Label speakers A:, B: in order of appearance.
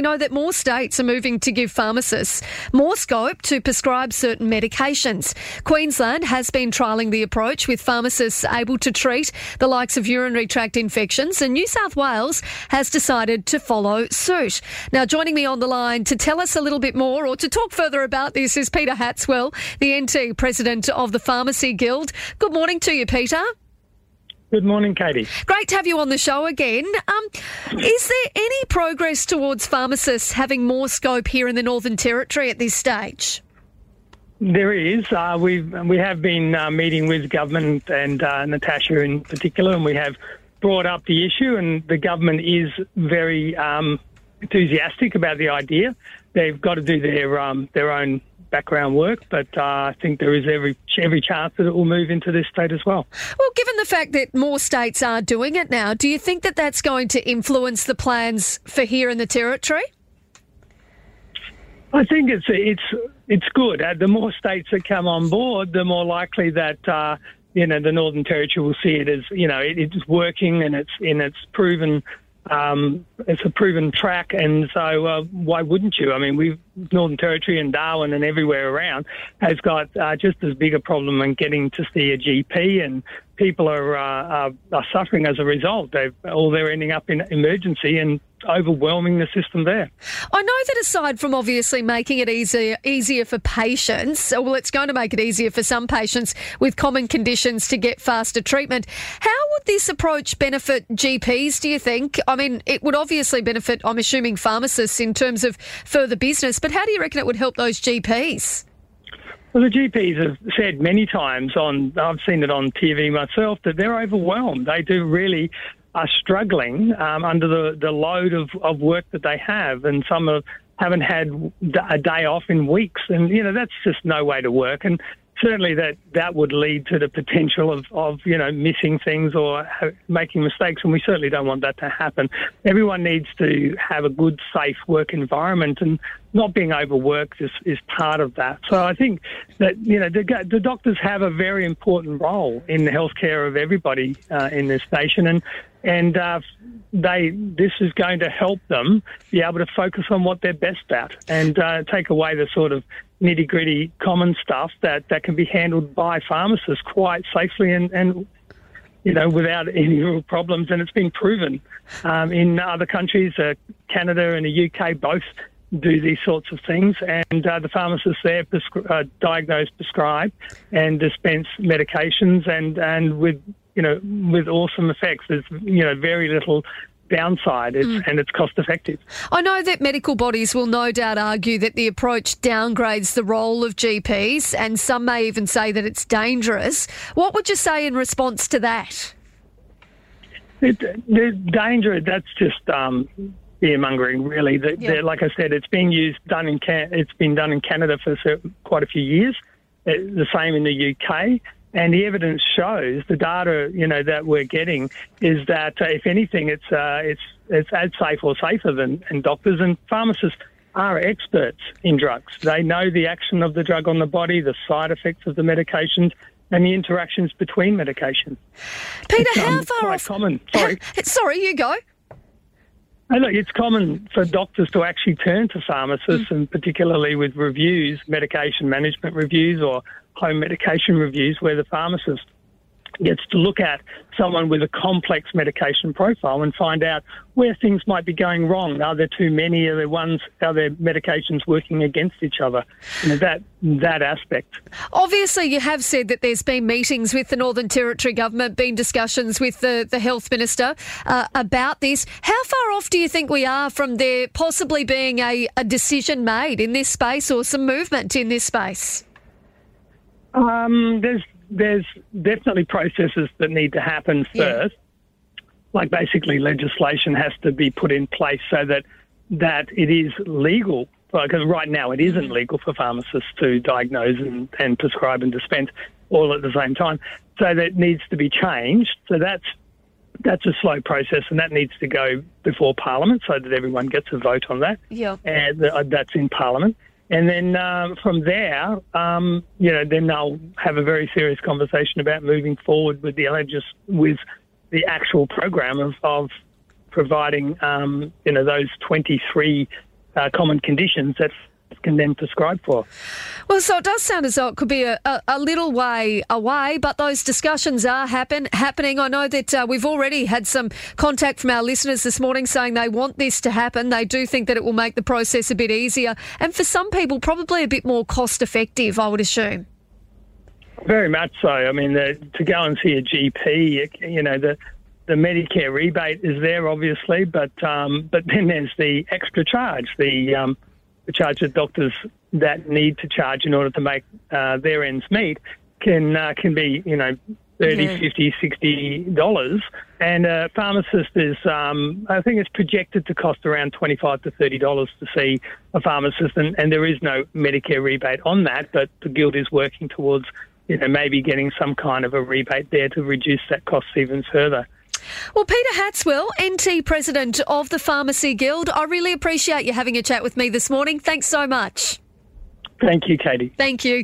A: We know that more states are moving to give pharmacists more scope to prescribe certain medications. Queensland has been trialling the approach with pharmacists able to treat the likes of urinary tract infections, and New South Wales has decided to follow suit. Now, joining me on the line to tell us a little bit more or to talk further about this is Peter Hatswell, the NT president of the Pharmacy Guild. Good morning to you, Peter.
B: Good morning, Katie.
A: Great to have you on the show again. Um, is there any progress towards pharmacists having more scope here in the Northern Territory at this stage?
B: There is. Uh, we we have been uh, meeting with government and uh, Natasha in particular, and we have brought up the issue, and the government is very um, enthusiastic about the idea. They've got to do their um, their own background work, but uh, I think there is every every chance that it will move into this state as well.
A: Well, given the fact that more states are doing it now, do you think that that's going to influence the plans for here in the territory?
B: I think it's it's it's good. Uh, the more states that come on board, the more likely that uh, you know the Northern Territory will see it as you know it, it's working and it's in its proven um, it's a proven track, and so uh, why wouldn't you? I mean, we Northern Territory and Darwin and everywhere around has got uh, just as big a problem in getting to see a GP, and people are, uh, are, are suffering as a result. They all they're ending up in emergency and overwhelming the system there.
A: I know that aside from obviously making it easier easier for patients, well, it's going to make it easier for some patients with common conditions to get faster treatment. How would this approach benefit GPs? Do you think? I mean, it would obviously benefit. I'm assuming pharmacists in terms of further business, but how do you reckon it would help those GPs?
B: Well, the GPs have said many times on, I've seen it on TV myself, that they're overwhelmed. They do really are struggling um, under the, the load of, of work that they have, and some have, haven't had a day off in weeks. And, you know, that's just no way to work. And certainly that, that would lead to the potential of, of, you know, missing things or making mistakes. And we certainly don't want that to happen. Everyone needs to have a good, safe work environment. And not being overworked is, is part of that. So I think that you know the, the doctors have a very important role in the healthcare of everybody uh, in this nation, and and uh, they this is going to help them be able to focus on what they're best at and uh, take away the sort of nitty gritty common stuff that, that can be handled by pharmacists quite safely and, and you know, without any real problems. And it's been proven um, in other countries, uh, Canada and the UK both do these sorts of things, and uh, the pharmacists there prescri- uh, diagnose, prescribe, and dispense medications, and and with you know with awesome effects. There's you know very little downside it's, mm. and it's cost effective.
A: I know that medical bodies will no doubt argue that the approach downgrades the role of GPs and some may even say that it's dangerous. What would you say in response to that?
B: It, the danger, that's just um, fear mongering, really. The, yeah. like I said, it's been used, done in Can- it's been done in Canada for quite a few years. It, uh, the same in the UK. And the evidence shows the data, you know, that we're getting is that uh, if anything, it's uh, it's it's as safe or safer than and doctors and pharmacists are experts in drugs. They know the action of the drug on the body, the side effects of the medications, and the interactions between medications.
A: Peter, it's, um, how far off?
B: Common. Sorry,
A: sorry, you go.
B: Hey, look, it's common for doctors to actually turn to pharmacists, mm. and particularly with reviews, medication management reviews or home medication reviews, where the pharmacist gets to look at someone with a complex medication profile and find out where things might be going wrong. Are there too many? Are there ones? Are there medications working against each other? You know, that that aspect.
A: Obviously, you have said that there's been meetings with the Northern Territory government, been discussions with the the health minister uh, about this. How far off do you think we are from there possibly being a, a decision made in this space or some movement in this space?
B: Um, there's there's definitely processes that need to happen first. Yeah. Like basically, legislation has to be put in place so that that it is legal. Because right now it isn't mm-hmm. legal for pharmacists to diagnose and, and prescribe and dispense all at the same time. So that needs to be changed. So that's that's a slow process, and that needs to go before Parliament so that everyone gets a vote on that.
A: Yeah,
B: and that's in Parliament. And then um, from there, um, you know, then they'll have a very serious conversation about moving forward with the legis- with the actual program of, of providing, um, you know, those 23 uh, common conditions that can then prescribe for.
A: Well, so it does sound as though it could be a, a, a little way away, but those discussions are happen, happening. I know that uh, we've already had some contact from our listeners this morning saying they want this to happen. They do think that it will make the process a bit easier, and for some people, probably a bit more cost effective, I would assume.
B: Very much so. I mean, the, to go and see a GP, you know, the the Medicare rebate is there, obviously, but um, but then there's the extra charge, the um, the charge that doctors that need to charge in order to make uh, their ends meet can uh, can be you know 30 yeah. 50 60 dollars and a pharmacist is um, i think it's projected to cost around 25 to 30 dollars to see a pharmacist and, and there is no medicare rebate on that but the guild is working towards you know maybe getting some kind of a rebate there to reduce that cost even further
A: well, Peter Hatswell, NT President of the Pharmacy Guild, I really appreciate you having a chat with me this morning. Thanks so much.
B: Thank you, Katie.
A: Thank you.